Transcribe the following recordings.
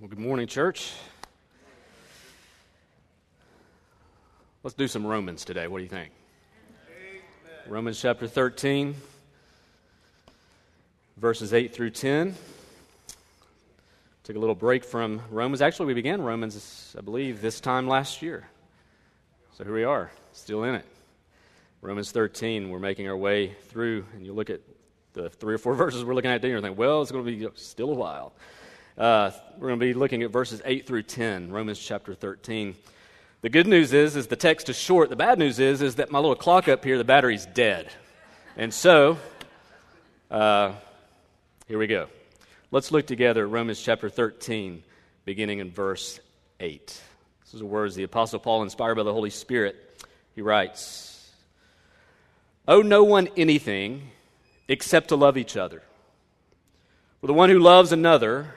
Well, good morning, church. Let's do some Romans today. What do you think? Amen. Romans chapter 13, verses 8 through 10. Took a little break from Romans. Actually, we began Romans, I believe, this time last year. So here we are, still in it. Romans 13, we're making our way through, and you look at the three or four verses we're looking at today, and you think, well, it's going to be still a while. Uh, we're going to be looking at verses 8 through 10, Romans chapter 13. The good news is, is the text is short. The bad news is, is that my little clock up here, the battery's dead. And so, uh, here we go. Let's look together at Romans chapter 13, beginning in verse 8. This is the words the Apostle Paul, inspired by the Holy Spirit, he writes, Owe no one anything except to love each other. For the one who loves another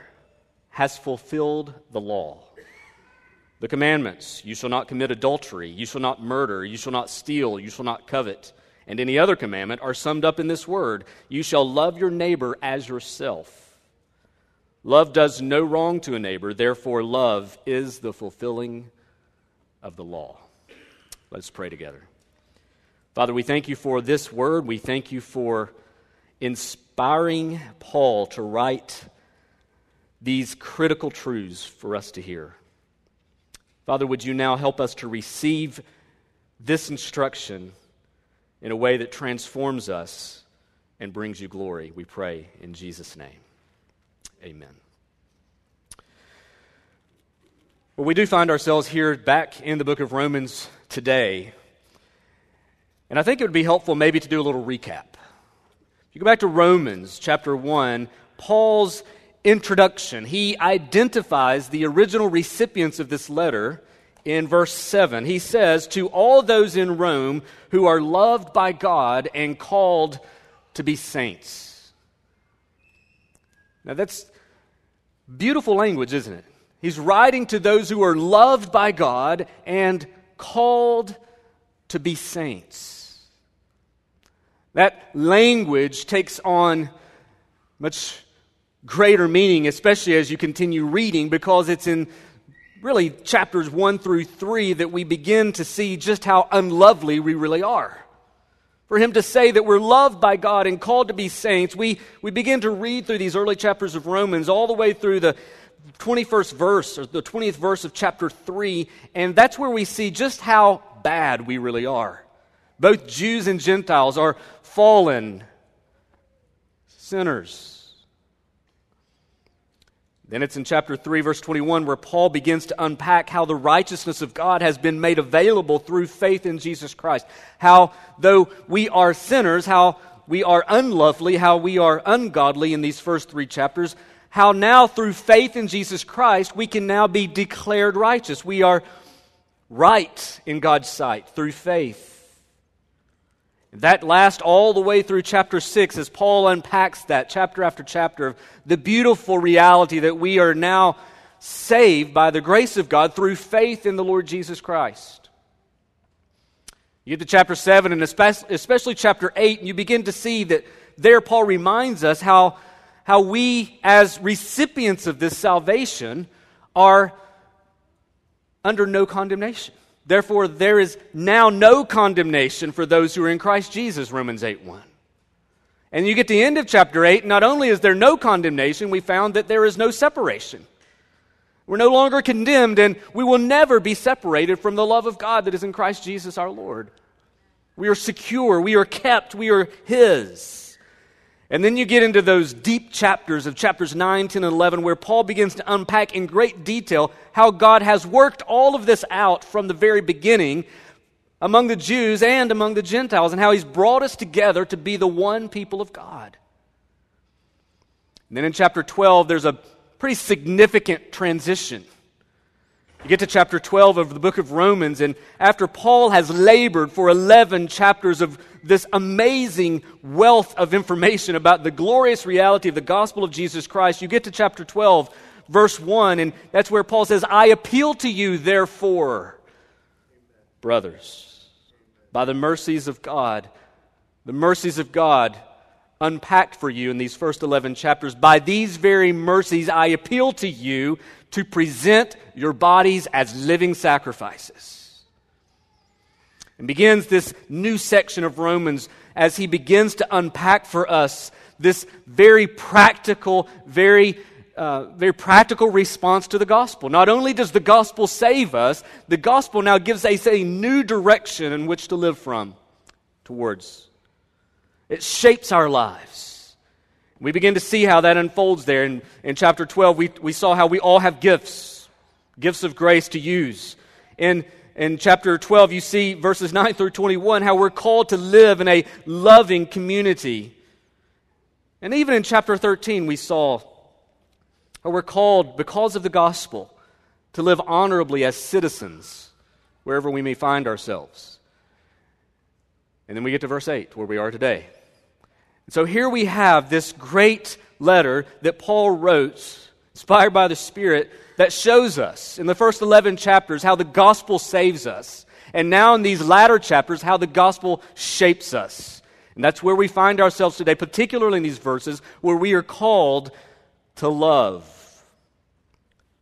has fulfilled the law. The commandments you shall not commit adultery, you shall not murder, you shall not steal, you shall not covet, and any other commandment are summed up in this word you shall love your neighbor as yourself. Love does no wrong to a neighbor, therefore, love is the fulfilling of the law. Let's pray together. Father, we thank you for this word. We thank you for inspiring Paul to write these critical truths for us to hear. Father, would you now help us to receive this instruction in a way that transforms us and brings you glory? We pray in Jesus' name. Amen. Well, we do find ourselves here back in the book of Romans today. And I think it would be helpful maybe to do a little recap. If you go back to Romans chapter 1, Paul's introduction, he identifies the original recipients of this letter in verse 7. He says, To all those in Rome who are loved by God and called to be saints. Now, that's beautiful language, isn't it? He's writing to those who are loved by God and called to be saints. That language takes on much greater meaning, especially as you continue reading, because it's in really chapters 1 through 3 that we begin to see just how unlovely we really are. For him to say that we're loved by God and called to be saints, we, we begin to read through these early chapters of Romans all the way through the 21st verse or the 20th verse of chapter 3, and that's where we see just how bad we really are. Both Jews and Gentiles are fallen sinners then it's in chapter 3, verse 21, where Paul begins to unpack how the righteousness of God has been made available through faith in Jesus Christ. How, though we are sinners, how we are unlovely, how we are ungodly in these first three chapters, how now through faith in Jesus Christ we can now be declared righteous. We are right in God's sight through faith. That lasts all the way through chapter 6 as Paul unpacks that chapter after chapter of the beautiful reality that we are now saved by the grace of God through faith in the Lord Jesus Christ. You get to chapter 7 and especially chapter 8, and you begin to see that there Paul reminds us how, how we, as recipients of this salvation, are under no condemnation. Therefore, there is now no condemnation for those who are in Christ Jesus, Romans 8 1. And you get to the end of chapter 8, not only is there no condemnation, we found that there is no separation. We're no longer condemned, and we will never be separated from the love of God that is in Christ Jesus our Lord. We are secure, we are kept, we are His. And then you get into those deep chapters of chapters 9, 10, and 11, where Paul begins to unpack in great detail how God has worked all of this out from the very beginning among the Jews and among the Gentiles, and how he's brought us together to be the one people of God. And then in chapter 12, there's a pretty significant transition. You get to chapter 12 of the book of Romans, and after Paul has labored for 11 chapters of this amazing wealth of information about the glorious reality of the gospel of Jesus Christ, you get to chapter 12, verse 1, and that's where Paul says, I appeal to you, therefore, brothers, by the mercies of God, the mercies of God unpacked for you in these first 11 chapters. By these very mercies, I appeal to you to present your bodies as living sacrifices. And begins this new section of Romans as he begins to unpack for us this very practical, very uh, very practical response to the gospel. Not only does the gospel save us, the gospel now gives us a new direction in which to live from, towards. It shapes our lives. We begin to see how that unfolds there. In, in chapter 12, we, we saw how we all have gifts, gifts of grace to use. In, in chapter 12, you see verses 9 through 21, how we're called to live in a loving community. And even in chapter 13, we saw how we're called, because of the gospel, to live honorably as citizens wherever we may find ourselves. And then we get to verse 8, where we are today. And so here we have this great letter that Paul wrote, inspired by the Spirit, that shows us in the first 11 chapters how the gospel saves us. And now in these latter chapters, how the gospel shapes us. And that's where we find ourselves today, particularly in these verses, where we are called to love.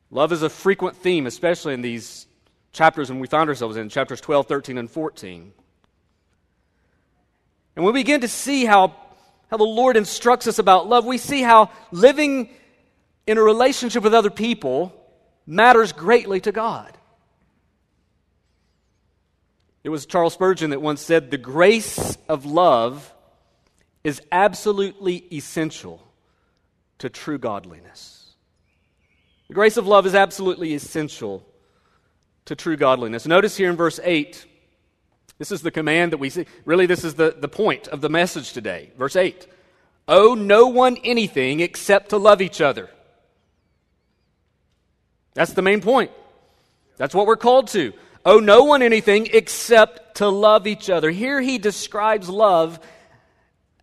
Love is a frequent theme, especially in these chapters when we find ourselves in chapters 12, 13, and 14. And when we begin to see how, how the Lord instructs us about love, we see how living in a relationship with other people matters greatly to God. It was Charles Spurgeon that once said, The grace of love is absolutely essential to true godliness. The grace of love is absolutely essential to true godliness. Notice here in verse 8, this is the command that we see. Really, this is the, the point of the message today. Verse 8 Owe no one anything except to love each other. That's the main point. That's what we're called to. Owe no one anything except to love each other. Here he describes love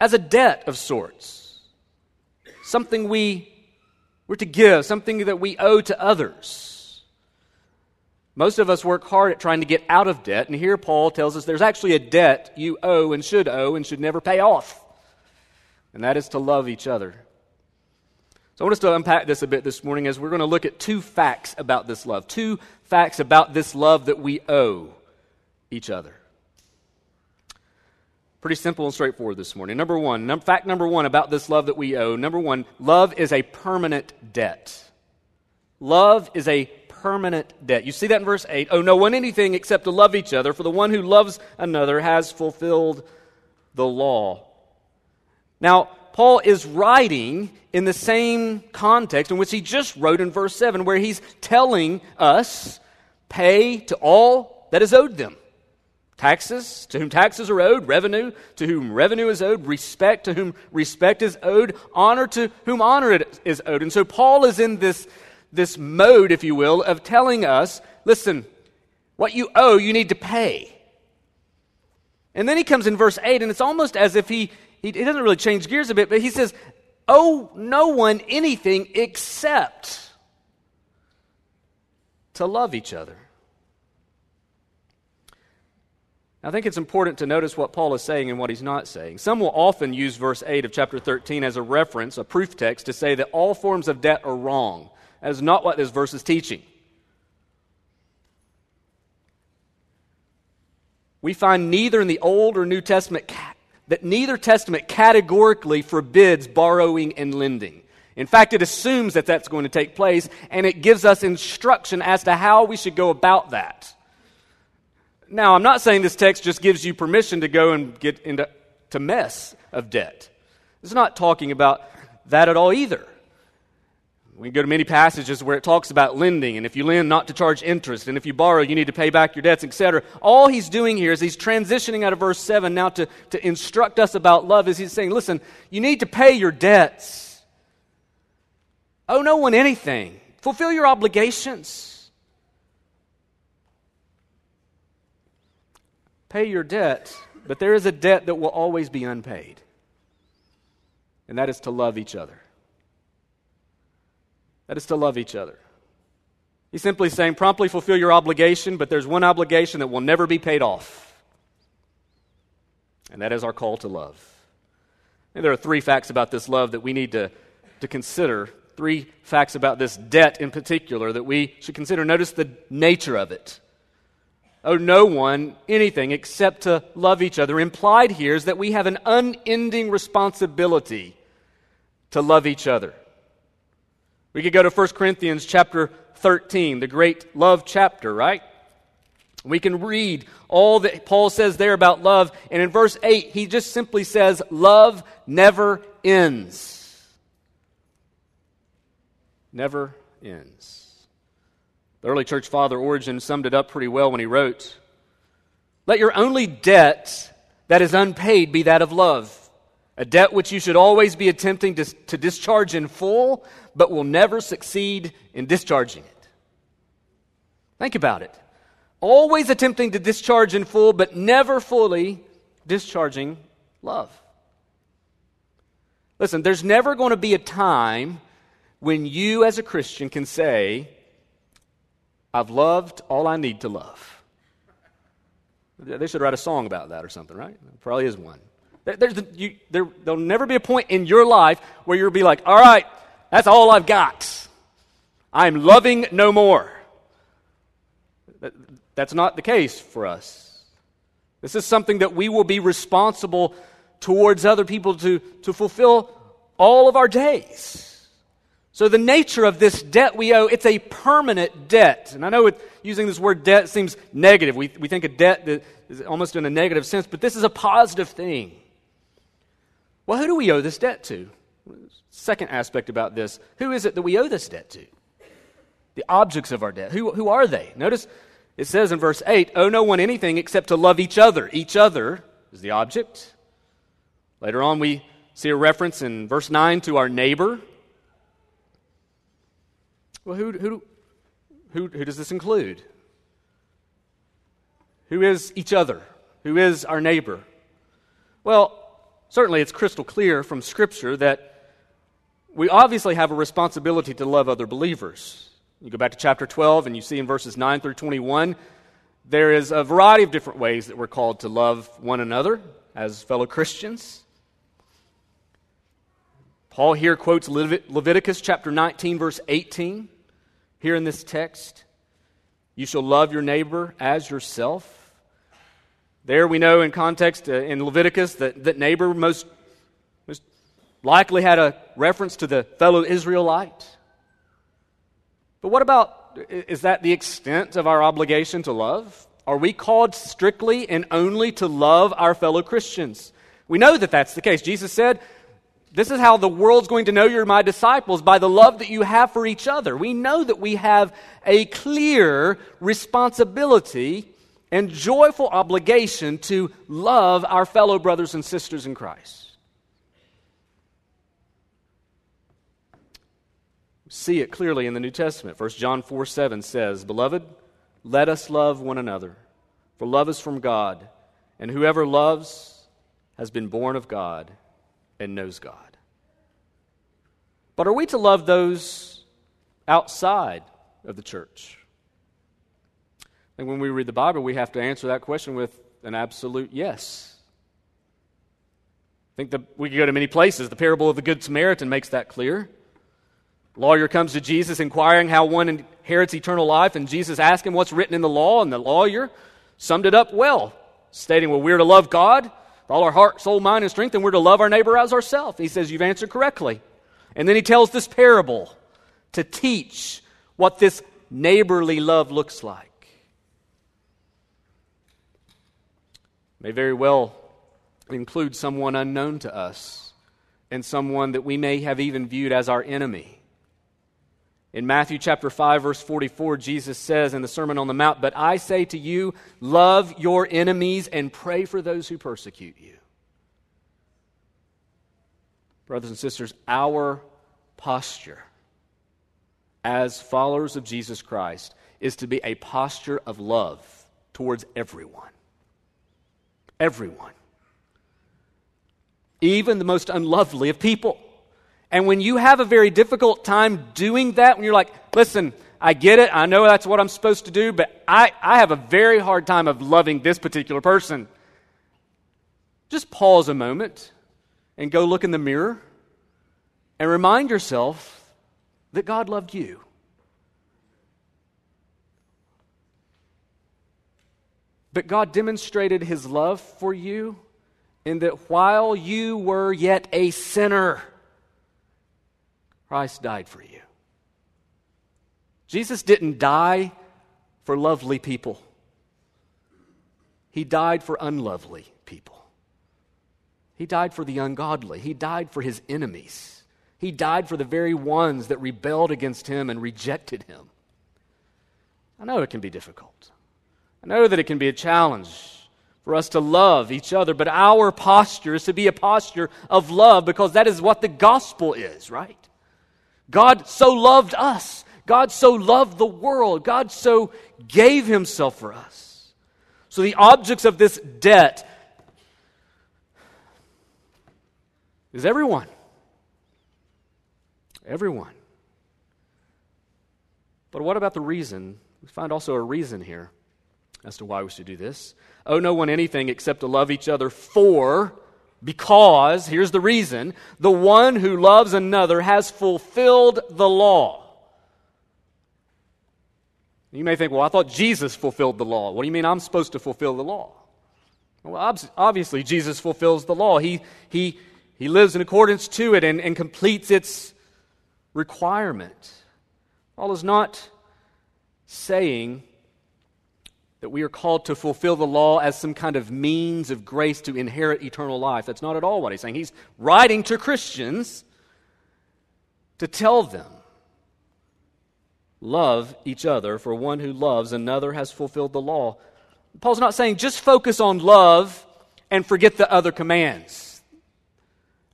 as a debt of sorts, something we we're to give, something that we owe to others. Most of us work hard at trying to get out of debt, and here Paul tells us there's actually a debt you owe and should owe and should never pay off, and that is to love each other. So I want us to unpack this a bit this morning as we're going to look at two facts about this love, two facts about this love that we owe each other. Pretty simple and straightforward this morning. Number one, num- fact number one about this love that we owe. Number one, love is a permanent debt. Love is a permanent debt. You see that in verse 8. Oh, no one anything except to love each other, for the one who loves another has fulfilled the law. Now, Paul is writing in the same context in which he just wrote in verse 7, where he's telling us, pay to all that is owed them. Taxes, to whom taxes are owed, revenue, to whom revenue is owed, respect, to whom respect is owed, honor, to whom honor is owed. And so Paul is in this, this mode, if you will, of telling us listen, what you owe, you need to pay. And then he comes in verse 8, and it's almost as if he, he, he doesn't really change gears a bit, but he says, Owe no one anything except to love each other. I think it's important to notice what Paul is saying and what he's not saying. Some will often use verse 8 of chapter 13 as a reference, a proof text, to say that all forms of debt are wrong. That is not what this verse is teaching. We find neither in the Old or New Testament that neither testament categorically forbids borrowing and lending. In fact, it assumes that that's going to take place, and it gives us instruction as to how we should go about that. Now, I'm not saying this text just gives you permission to go and get into to mess of debt. It's not talking about that at all either. We go to many passages where it talks about lending, and if you lend, not to charge interest, and if you borrow, you need to pay back your debts, etc. All he's doing here is he's transitioning out of verse 7 now to, to instruct us about love, is he's saying, listen, you need to pay your debts. Owe no one anything. Fulfill your obligations. Pay your debt, but there is a debt that will always be unpaid, and that is to love each other. That is to love each other. He's simply saying, promptly fulfill your obligation, but there's one obligation that will never be paid off, and that is our call to love. And there are three facts about this love that we need to, to consider three facts about this debt in particular that we should consider. Notice the nature of it. Owe no one anything except to love each other. Implied here is that we have an unending responsibility to love each other. We could go to 1 Corinthians chapter 13, the great love chapter, right? We can read all that Paul says there about love, and in verse 8, he just simply says, Love never ends. Never ends. The early church father Origen summed it up pretty well when he wrote, Let your only debt that is unpaid be that of love, a debt which you should always be attempting to, to discharge in full, but will never succeed in discharging it. Think about it always attempting to discharge in full, but never fully discharging love. Listen, there's never going to be a time when you, as a Christian, can say, I've loved all I need to love. They should write a song about that or something, right? There probably is one. There's, you, there, there'll never be a point in your life where you'll be like, all right, that's all I've got. I'm loving no more. That's not the case for us. This is something that we will be responsible towards other people to, to fulfill all of our days. So, the nature of this debt we owe, it's a permanent debt. And I know it, using this word debt seems negative. We, we think of debt that is almost in a negative sense, but this is a positive thing. Well, who do we owe this debt to? Second aspect about this who is it that we owe this debt to? The objects of our debt. Who, who are they? Notice it says in verse 8, Owe no one anything except to love each other. Each other is the object. Later on, we see a reference in verse 9 to our neighbor. Well, who, who, who, who does this include? Who is each other? Who is our neighbor? Well, certainly it's crystal clear from Scripture that we obviously have a responsibility to love other believers. You go back to chapter 12 and you see in verses 9 through 21, there is a variety of different ways that we're called to love one another as fellow Christians. Paul here quotes Leviticus chapter 19, verse 18, here in this text. You shall love your neighbor as yourself. There we know in context uh, in Leviticus that, that neighbor most, most likely had a reference to the fellow Israelite. But what about, is that the extent of our obligation to love? Are we called strictly and only to love our fellow Christians? We know that that's the case. Jesus said, This is how the world's going to know you're my disciples by the love that you have for each other. We know that we have a clear responsibility and joyful obligation to love our fellow brothers and sisters in Christ. see it clearly in the New Testament. 1 John 4 7 says, Beloved, let us love one another, for love is from God, and whoever loves has been born of God and knows God. But are we to love those outside of the church? And when we read the Bible, we have to answer that question with an absolute yes. I think that we could go to many places. The parable of the Good Samaritan makes that clear. Lawyer comes to Jesus inquiring how one inherits eternal life, and Jesus asks him what's written in the law, and the lawyer summed it up well, stating, Well, we're to love God with all our heart, soul, mind, and strength, and we're to love our neighbor as ourselves. He says, You've answered correctly. And then he tells this parable to teach what this neighborly love looks like. May very well include someone unknown to us and someone that we may have even viewed as our enemy. In Matthew chapter 5 verse 44 Jesus says in the Sermon on the Mount, "But I say to you, love your enemies and pray for those who persecute you." Brothers and sisters, our posture as followers of Jesus Christ is to be a posture of love towards everyone. Everyone. Even the most unlovely of people. And when you have a very difficult time doing that, when you're like, listen, I get it, I know that's what I'm supposed to do, but I, I have a very hard time of loving this particular person. Just pause a moment and go look in the mirror and remind yourself that God loved you. But God demonstrated his love for you in that while you were yet a sinner, Christ died for you. Jesus didn't die for lovely people, he died for unlovely people. He died for the ungodly, he died for his enemies. He died for the very ones that rebelled against him and rejected him. I know it can be difficult. I know that it can be a challenge for us to love each other, but our posture is to be a posture of love because that is what the gospel is, right? God so loved us. God so loved the world. God so gave himself for us. So the objects of this debt is everyone. Everyone. But what about the reason? We find also a reason here as to why we should do this. Owe no one anything except to love each other for, because, here's the reason, the one who loves another has fulfilled the law. You may think, well, I thought Jesus fulfilled the law. What do you mean I'm supposed to fulfill the law? Well, obviously, Jesus fulfills the law. He, he, he lives in accordance to it and, and completes its requirement. Paul is not saying that we are called to fulfill the law as some kind of means of grace to inherit eternal life. That's not at all what he's saying. He's writing to Christians to tell them love each other, for one who loves another has fulfilled the law. Paul's not saying just focus on love and forget the other commands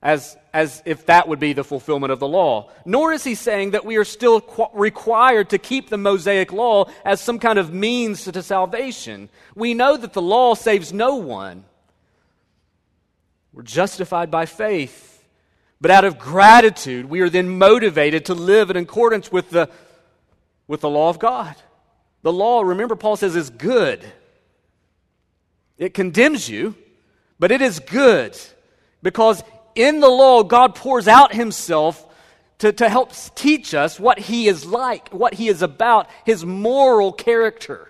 as, as if that would be the fulfillment of the law. Nor is he saying that we are still qu- required to keep the Mosaic law as some kind of means to, to salvation. We know that the law saves no one. We're justified by faith. But out of gratitude, we are then motivated to live in accordance with the, with the law of God. The law, remember, Paul says, is good. It condemns you, but it is good because in the law, God pours out himself to, to help teach us what he is like, what he is about, his moral character.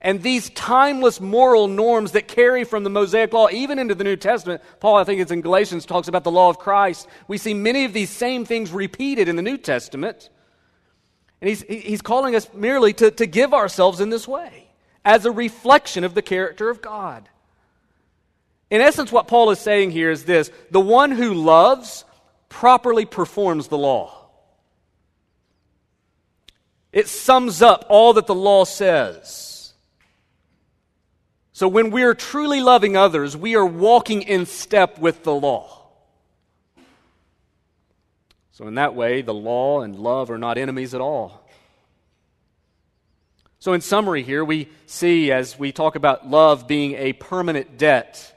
And these timeless moral norms that carry from the Mosaic Law even into the New Testament, Paul, I think it's in Galatians, talks about the law of Christ. We see many of these same things repeated in the New Testament. And he's, he's calling us merely to, to give ourselves in this way as a reflection of the character of God. In essence, what Paul is saying here is this the one who loves properly performs the law. It sums up all that the law says. So when we are truly loving others, we are walking in step with the law. So, in that way, the law and love are not enemies at all. So, in summary, here we see as we talk about love being a permanent debt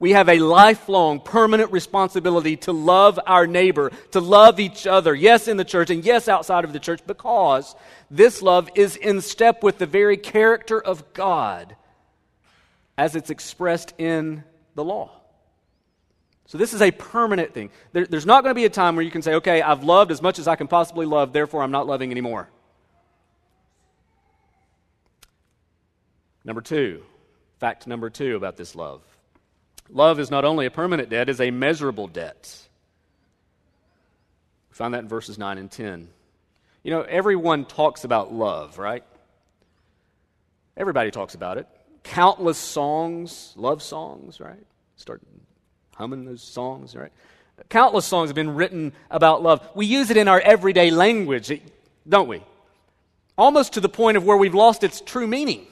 we have a lifelong, permanent responsibility to love our neighbor, to love each other, yes, in the church and yes, outside of the church, because this love is in step with the very character of God as it's expressed in the law. So, this is a permanent thing. There, there's not going to be a time where you can say, okay, I've loved as much as I can possibly love, therefore I'm not loving anymore. Number two, fact number two about this love Love is not only a permanent debt, it's a measurable debt. We find that in verses 9 and 10. You know, everyone talks about love, right? Everybody talks about it. Countless songs, love songs, right? Start humming those songs, right? Countless songs have been written about love. We use it in our everyday language, don't we? Almost to the point of where we've lost its true meaning.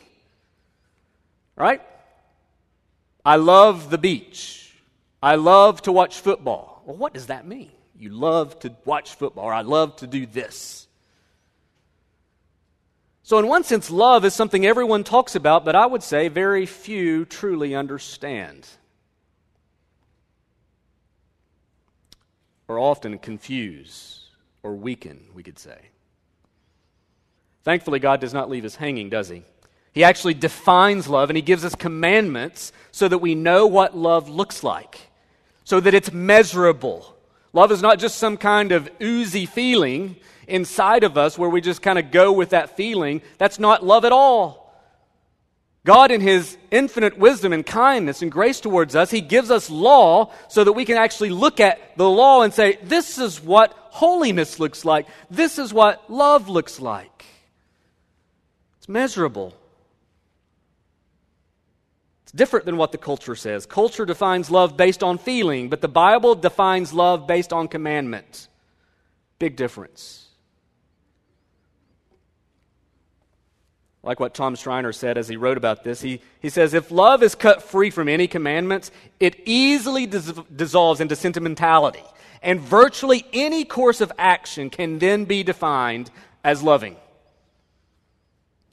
Right? I love the beach. I love to watch football. Well, what does that mean? You love to watch football, or I love to do this. So, in one sense, love is something everyone talks about, but I would say very few truly understand. Or often confuse or weaken, we could say. Thankfully, God does not leave us hanging, does He? He actually defines love and he gives us commandments so that we know what love looks like, so that it's measurable. Love is not just some kind of oozy feeling, inside of us where we just kind of go with that feeling, that's not love at all. God, in His infinite wisdom and kindness and grace towards us, He gives us law so that we can actually look at the law and say, this is what holiness looks like. This is what love looks like. It's measurable. It's different than what the culture says. Culture defines love based on feeling, but the Bible defines love based on commandment. Big difference. Like what Tom Schreiner said as he wrote about this, he, he says, If love is cut free from any commandments, it easily dis- dissolves into sentimentality, and virtually any course of action can then be defined as loving.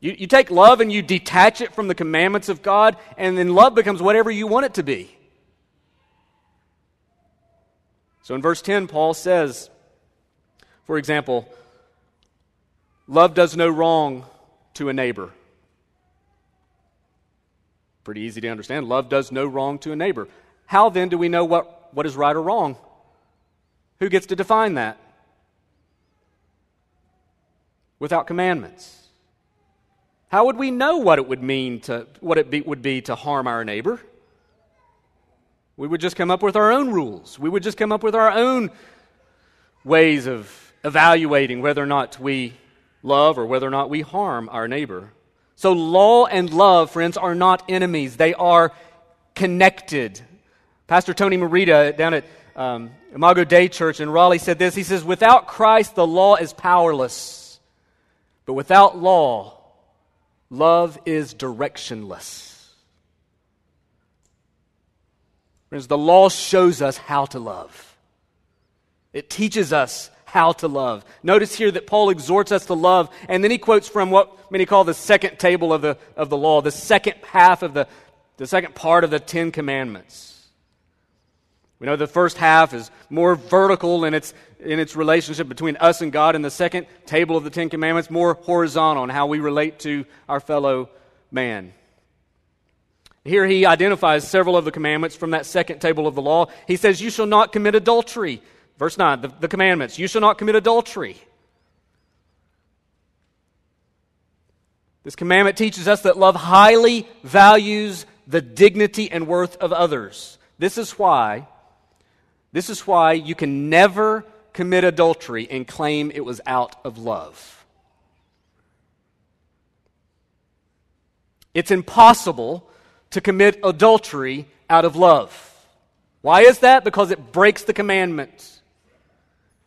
You, you take love and you detach it from the commandments of God, and then love becomes whatever you want it to be. So in verse 10, Paul says, for example, love does no wrong to a neighbor. Pretty easy to understand. Love does no wrong to a neighbor. How then do we know what, what is right or wrong? Who gets to define that? Without commandments. How would we know what it would mean to what it be, would be to harm our neighbor? We would just come up with our own rules. We would just come up with our own ways of evaluating whether or not we love or whether or not we harm our neighbor. So, law and love, friends, are not enemies, they are connected. Pastor Tony Merida down at um, Imago Dei Church in Raleigh said this He says, Without Christ, the law is powerless. But without law, Love is directionless. Friends, the law shows us how to love. It teaches us how to love. Notice here that Paul exhorts us to love, and then he quotes from what many call the second table of the, of the law, the second half of the, the second part of the Ten Commandments. We know the first half is more vertical in its, in its relationship between us and God, and the second table of the Ten Commandments more horizontal in how we relate to our fellow man. Here he identifies several of the commandments from that second table of the law. He says, You shall not commit adultery. Verse 9, the, the commandments. You shall not commit adultery. This commandment teaches us that love highly values the dignity and worth of others. This is why this is why you can never commit adultery and claim it was out of love. It's impossible to commit adultery out of love. Why is that? Because it breaks the commandment.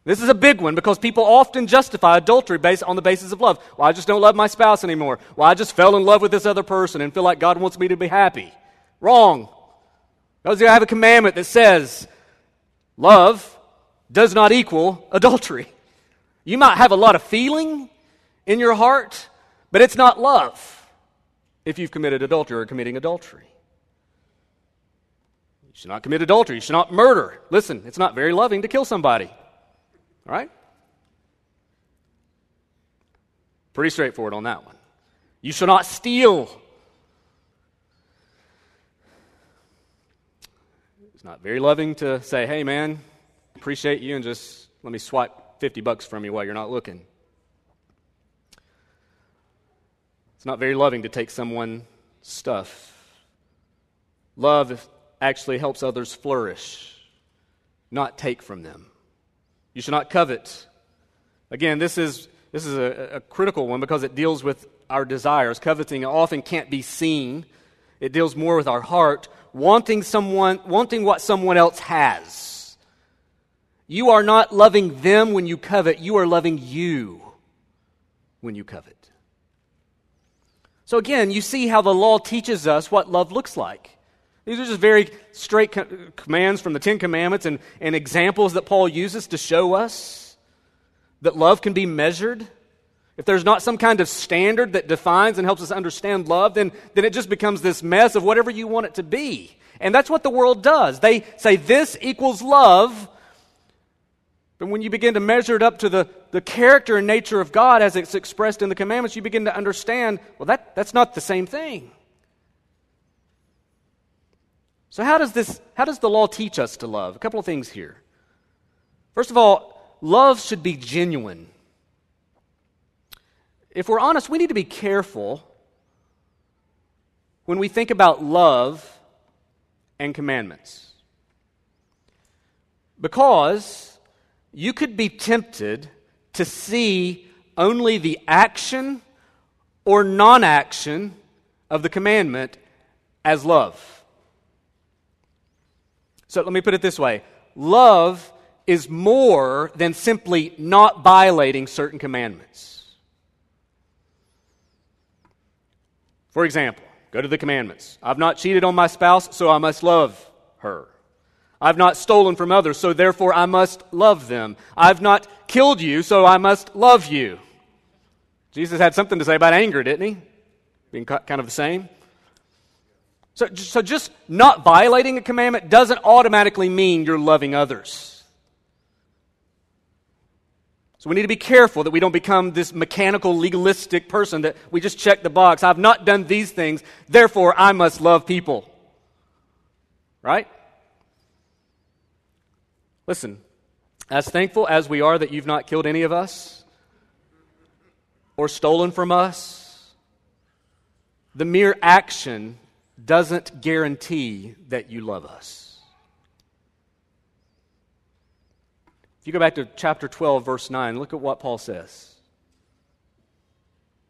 This is a big one because people often justify adultery based on the basis of love. Well, I just don't love my spouse anymore. Well, I just fell in love with this other person and feel like God wants me to be happy. Wrong. Because I have a commandment that says Love does not equal adultery. You might have a lot of feeling in your heart, but it's not love if you've committed adultery or committing adultery. You should not commit adultery. You should not murder. Listen, it's not very loving to kill somebody. All right? Pretty straightforward on that one. You shall not steal. It's not very loving to say, hey, man, appreciate you, and just let me swipe 50 bucks from you while you're not looking. It's not very loving to take someone's stuff. Love actually helps others flourish, not take from them. You should not covet. Again, this is, this is a, a critical one because it deals with our desires. Coveting often can't be seen, it deals more with our heart wanting someone wanting what someone else has. You are not loving them when you covet, you are loving you when you covet. So again, you see how the law teaches us what love looks like. These are just very straight co- commands from the Ten Commandments and, and examples that Paul uses to show us that love can be measured. If there's not some kind of standard that defines and helps us understand love, then, then it just becomes this mess of whatever you want it to be. And that's what the world does. They say this equals love. But when you begin to measure it up to the, the character and nature of God as it's expressed in the commandments, you begin to understand well, that, that's not the same thing. So, how does, this, how does the law teach us to love? A couple of things here. First of all, love should be genuine. If we're honest, we need to be careful when we think about love and commandments. Because you could be tempted to see only the action or non action of the commandment as love. So let me put it this way love is more than simply not violating certain commandments. For example, go to the commandments. I've not cheated on my spouse, so I must love her. I've not stolen from others, so therefore I must love them. I've not killed you, so I must love you. Jesus had something to say about anger, didn't he? Being kind of the same. So, so just not violating a commandment doesn't automatically mean you're loving others. So we need to be careful that we don't become this mechanical, legalistic person that we just check the box. I've not done these things, therefore I must love people. Right? Listen, as thankful as we are that you've not killed any of us or stolen from us, the mere action doesn't guarantee that you love us. You go back to chapter 12, verse 9, look at what Paul says.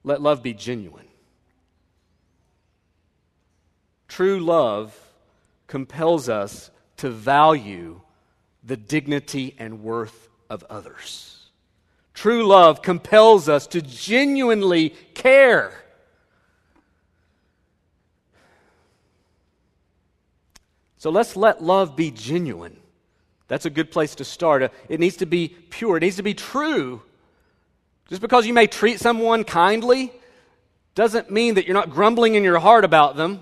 Let love be genuine. True love compels us to value the dignity and worth of others. True love compels us to genuinely care. So let's let love be genuine. That's a good place to start. Uh, it needs to be pure, it needs to be true. Just because you may treat someone kindly doesn't mean that you're not grumbling in your heart about them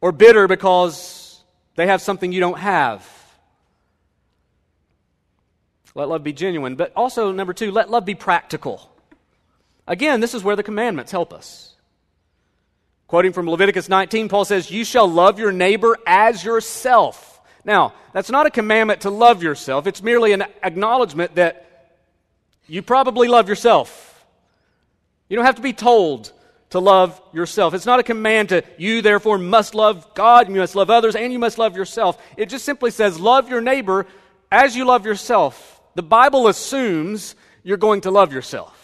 or bitter because they have something you don't have. Let love be genuine. But also, number two, let love be practical. Again, this is where the commandments help us. Quoting from Leviticus 19, Paul says, You shall love your neighbor as yourself. Now, that's not a commandment to love yourself, it's merely an acknowledgement that you probably love yourself. You don't have to be told to love yourself. It's not a command to you, therefore, must love God, and you must love others, and you must love yourself. It just simply says, love your neighbor as you love yourself. The Bible assumes you're going to love yourself.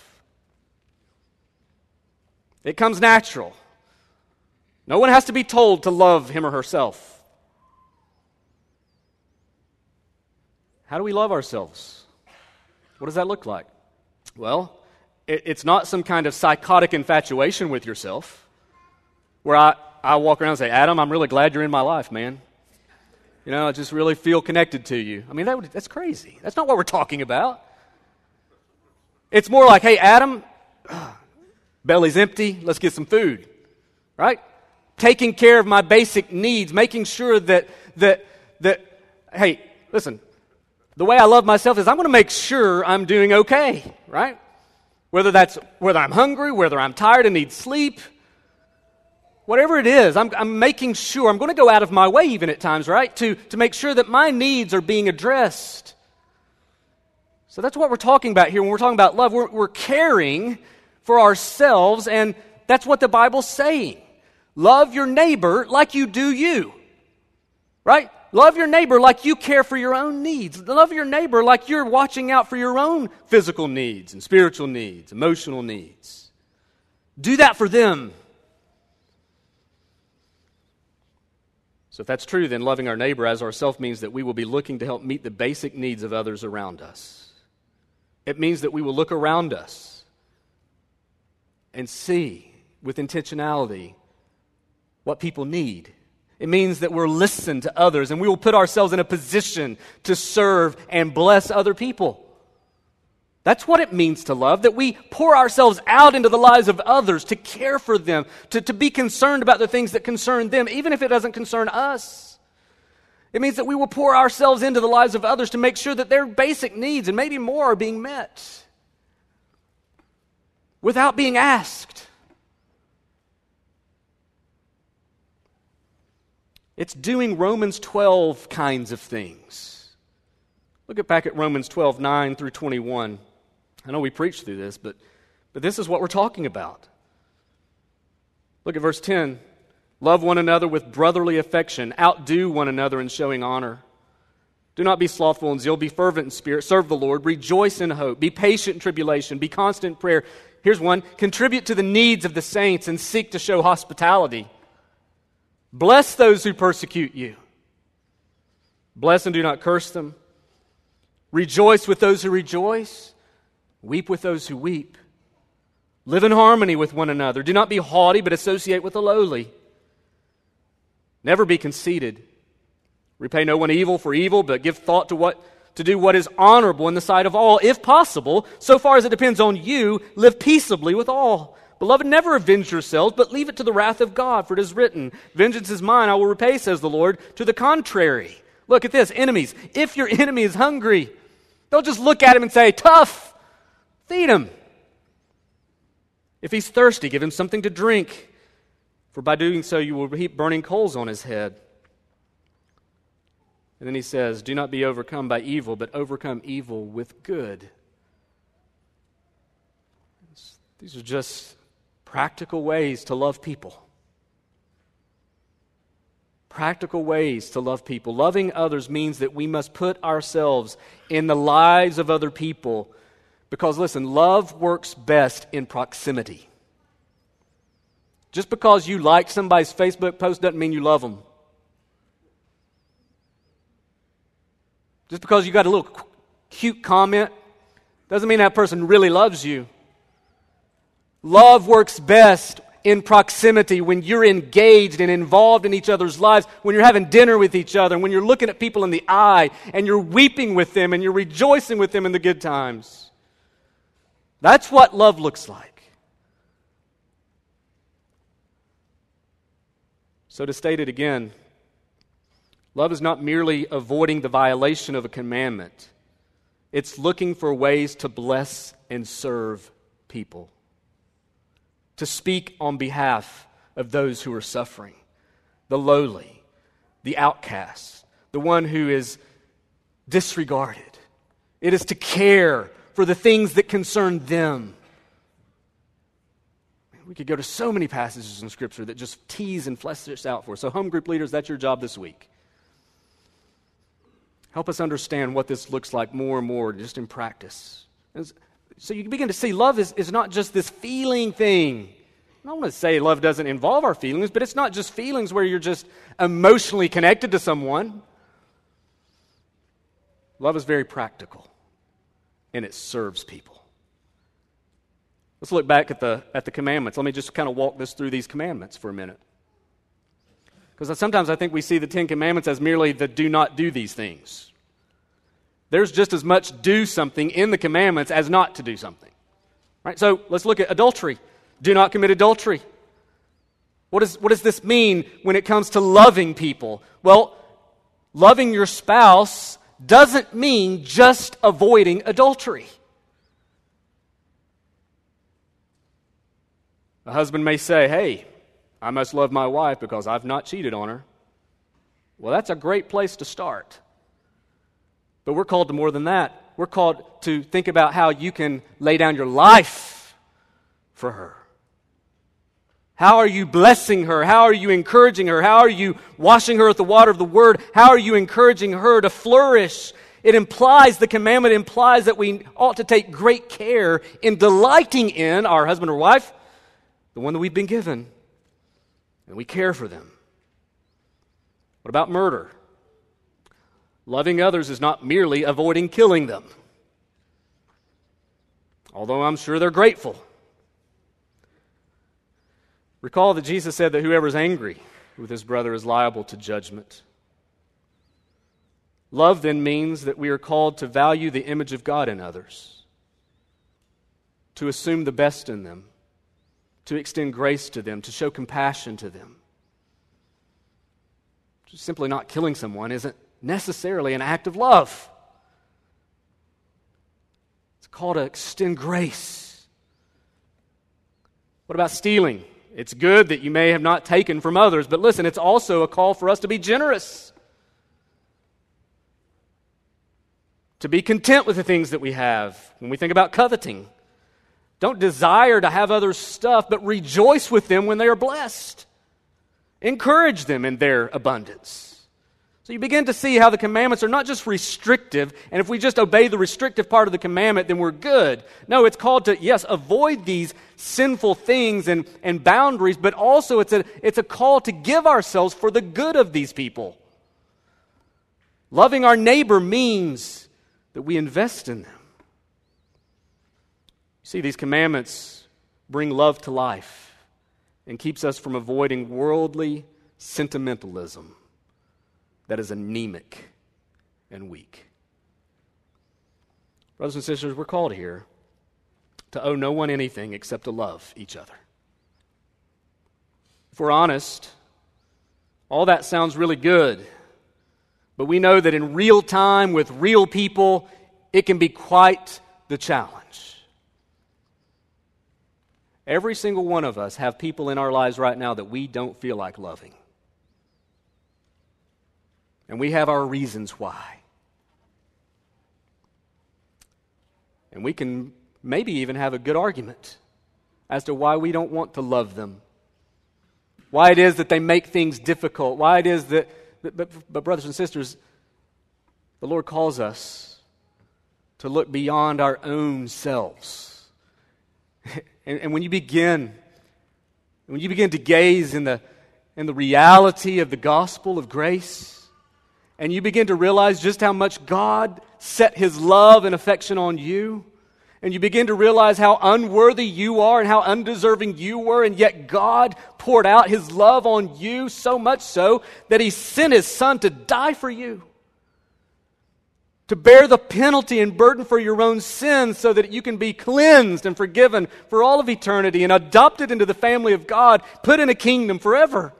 It comes natural. No one has to be told to love him or herself. How do we love ourselves? What does that look like? Well, it's not some kind of psychotic infatuation with yourself where I, I walk around and say, Adam, I'm really glad you're in my life, man. You know, I just really feel connected to you. I mean, that would, that's crazy. That's not what we're talking about. It's more like, hey, Adam, belly's empty, let's get some food, right? Taking care of my basic needs, making sure that, that, that, hey, listen, the way I love myself is I'm going to make sure I'm doing okay, right? Whether that's whether I'm hungry, whether I'm tired and need sleep, whatever it is, I'm, I'm making sure, I'm going to go out of my way even at times, right? To, to make sure that my needs are being addressed. So that's what we're talking about here when we're talking about love. We're, we're caring for ourselves, and that's what the Bible's saying. Love your neighbor like you do you, right? Love your neighbor like you care for your own needs. Love your neighbor like you're watching out for your own physical needs and spiritual needs, emotional needs. Do that for them. So, if that's true, then loving our neighbor as ourself means that we will be looking to help meet the basic needs of others around us. It means that we will look around us and see with intentionality what people need it means that we're listen to others and we will put ourselves in a position to serve and bless other people. That's what it means to love, that we pour ourselves out into the lives of others to care for them, to, to be concerned about the things that concern them, even if it doesn't concern us. It means that we will pour ourselves into the lives of others to make sure that their basic needs and maybe more are being met without being asked. It's doing Romans 12 kinds of things. Look at back at Romans 12, 9 through 21. I know we preached through this, but But this is what we're talking about. Look at verse 10. Love one another with brotherly affection, outdo one another in showing honor. Do not be slothful in zeal, be fervent in spirit, serve the Lord, rejoice in hope, be patient in tribulation, be constant in prayer. Here's one contribute to the needs of the saints and seek to show hospitality. Bless those who persecute you. Bless and do not curse them. Rejoice with those who rejoice. Weep with those who weep. Live in harmony with one another. Do not be haughty, but associate with the lowly. Never be conceited. Repay no one evil for evil, but give thought to what to do what is honorable in the sight of all, if possible, so far as it depends on you, live peaceably with all. Beloved, never avenge yourselves, but leave it to the wrath of God, for it is written, Vengeance is mine, I will repay, says the Lord. To the contrary, look at this, enemies. If your enemy is hungry, don't just look at him and say, tough. Feed him. If he's thirsty, give him something to drink, for by doing so you will heap burning coals on his head. And then he says, Do not be overcome by evil, but overcome evil with good. These are just practical ways to love people practical ways to love people. Loving others means that we must put ourselves in the lives of other people because, listen, love works best in proximity. Just because you like somebody's Facebook post doesn't mean you love them. Just because you got a little cute comment doesn't mean that person really loves you. Love works best in proximity, when you're engaged and involved in each other's lives, when you're having dinner with each other, when you're looking at people in the eye and you're weeping with them and you're rejoicing with them in the good times. That's what love looks like. So, to state it again, love is not merely avoiding the violation of a commandment, it's looking for ways to bless and serve people to speak on behalf of those who are suffering, the lowly, the outcast, the one who is disregarded. It is to care for the things that concern them. We could go to so many passages in Scripture that just tease and flesh this out for us. So, home group leaders, that's your job this week. Help us understand what this looks like more and more just in practice. So you begin to see love is, is not just this feeling thing. I want to say love doesn't involve our feelings, but it's not just feelings where you're just emotionally connected to someone. Love is very practical, and it serves people. Let's look back at the, at the commandments. Let me just kind of walk this through these commandments for a minute. Because sometimes I think we see the Ten Commandments as merely the do not do these things. There's just as much do something in the commandments as not to do something. Right? So let's look at adultery. Do not commit adultery. What, is, what does this mean when it comes to loving people? Well, loving your spouse doesn't mean just avoiding adultery. A husband may say, Hey, I must love my wife because I've not cheated on her. Well, that's a great place to start. But we're called to more than that. We're called to think about how you can lay down your life for her. How are you blessing her? How are you encouraging her? How are you washing her with the water of the word? How are you encouraging her to flourish? It implies, the commandment implies that we ought to take great care in delighting in our husband or wife, the one that we've been given, and we care for them. What about murder? Loving others is not merely avoiding killing them, although I'm sure they're grateful. Recall that Jesus said that whoever is angry with his brother is liable to judgment. Love then means that we are called to value the image of God in others, to assume the best in them, to extend grace to them, to show compassion to them. Just simply not killing someone isn't necessarily an act of love. It's called to extend grace. What about stealing? It's good that you may have not taken from others, but listen, it's also a call for us to be generous. To be content with the things that we have. When we think about coveting, Don't desire to have others' stuff, but rejoice with them when they are blessed. Encourage them in their abundance. So you begin to see how the commandments are not just restrictive, and if we just obey the restrictive part of the commandment, then we're good. No, it's called to, yes, avoid these sinful things and, and boundaries, but also it's a, it's a call to give ourselves for the good of these people. Loving our neighbor means that we invest in them. You see, these commandments bring love to life and keeps us from avoiding worldly sentimentalism that is anemic and weak. Brothers and sisters, we're called here to owe no one anything except to love each other. If we're honest, all that sounds really good, but we know that in real time with real people, it can be quite the challenge. Every single one of us have people in our lives right now that we don't feel like loving. And we have our reasons why. And we can maybe even have a good argument as to why we don't want to love them. Why it is that they make things difficult. Why it is that, but, but, brothers and sisters, the Lord calls us to look beyond our own selves. and, and when you begin, when you begin to gaze in the, in the reality of the gospel of grace, and you begin to realize just how much God set his love and affection on you, and you begin to realize how unworthy you are and how undeserving you were, and yet God poured out his love on you so much so that he sent his son to die for you. To bear the penalty and burden for your own sins so that you can be cleansed and forgiven for all of eternity and adopted into the family of God, put in a kingdom forever.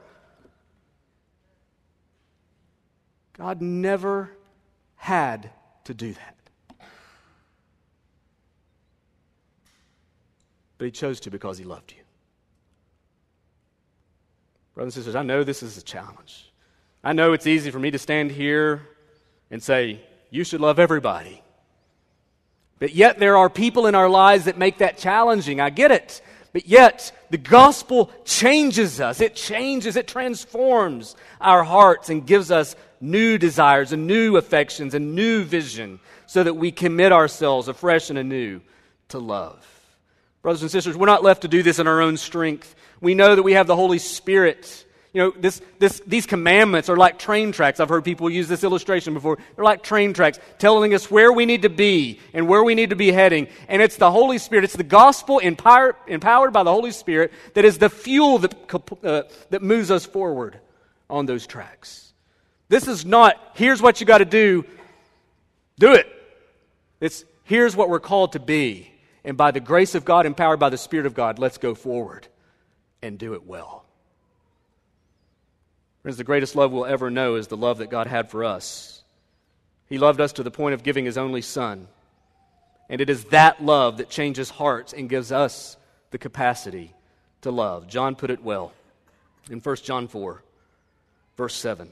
God never had to do that. But He chose to because He loved you. Brothers and sisters, I know this is a challenge. I know it's easy for me to stand here and say, you should love everybody. But yet, there are people in our lives that make that challenging. I get it. But yet, the gospel changes us. It changes, it transforms our hearts and gives us new desires and new affections and new vision so that we commit ourselves afresh and anew to love. Brothers and sisters, we're not left to do this in our own strength. We know that we have the Holy Spirit. You know, this, this, these commandments are like train tracks. I've heard people use this illustration before. They're like train tracks, telling us where we need to be and where we need to be heading. And it's the Holy Spirit, it's the gospel empowered, empowered by the Holy Spirit that is the fuel that, uh, that moves us forward on those tracks. This is not, here's what you got to do, do it. It's, here's what we're called to be. And by the grace of God, empowered by the Spirit of God, let's go forward and do it well. Friends, the greatest love we'll ever know is the love that God had for us. He loved us to the point of giving His only Son. And it is that love that changes hearts and gives us the capacity to love. John put it well in 1 John 4, verse 7.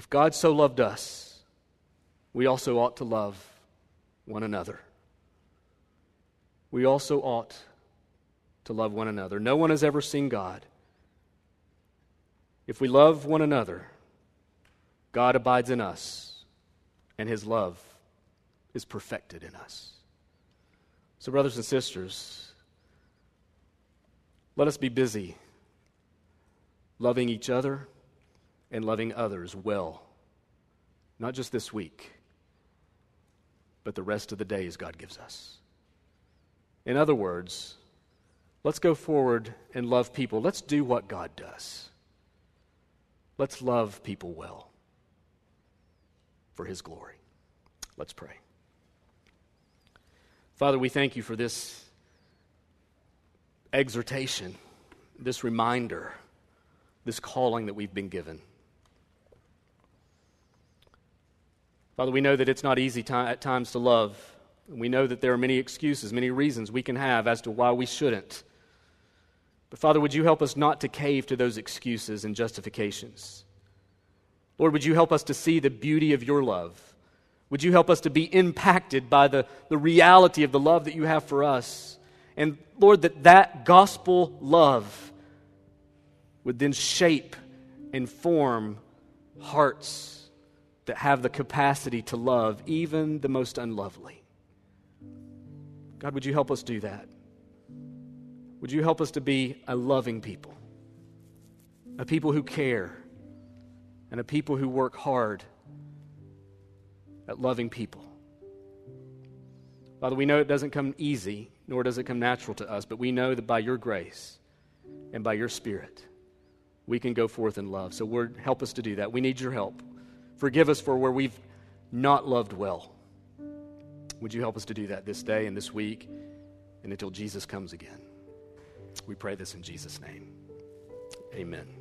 if God so loved us, we also ought to love one another. We also ought to love one another. No one has ever seen God. If we love one another, God abides in us, and his love is perfected in us. So, brothers and sisters, let us be busy loving each other and loving others well. Not just this week, but the rest of the days God gives us. In other words, let's go forward and love people. Let's do what God does. Let's love people well for His glory. Let's pray. Father, we thank you for this exhortation, this reminder, this calling that we've been given. Father, we know that it's not easy at times to love. We know that there are many excuses, many reasons we can have as to why we shouldn't. But Father, would you help us not to cave to those excuses and justifications? Lord, would you help us to see the beauty of your love? Would you help us to be impacted by the, the reality of the love that you have for us? And Lord, that that gospel love would then shape and form hearts that have the capacity to love even the most unlovely. God, would you help us do that? Would you help us to be a loving people, a people who care, and a people who work hard at loving people? Father, we know it doesn't come easy, nor does it come natural to us, but we know that by your grace and by your Spirit, we can go forth in love. So, Lord, help us to do that. We need your help. Forgive us for where we've not loved well. Would you help us to do that this day and this week and until Jesus comes again? We pray this in Jesus' name. Amen.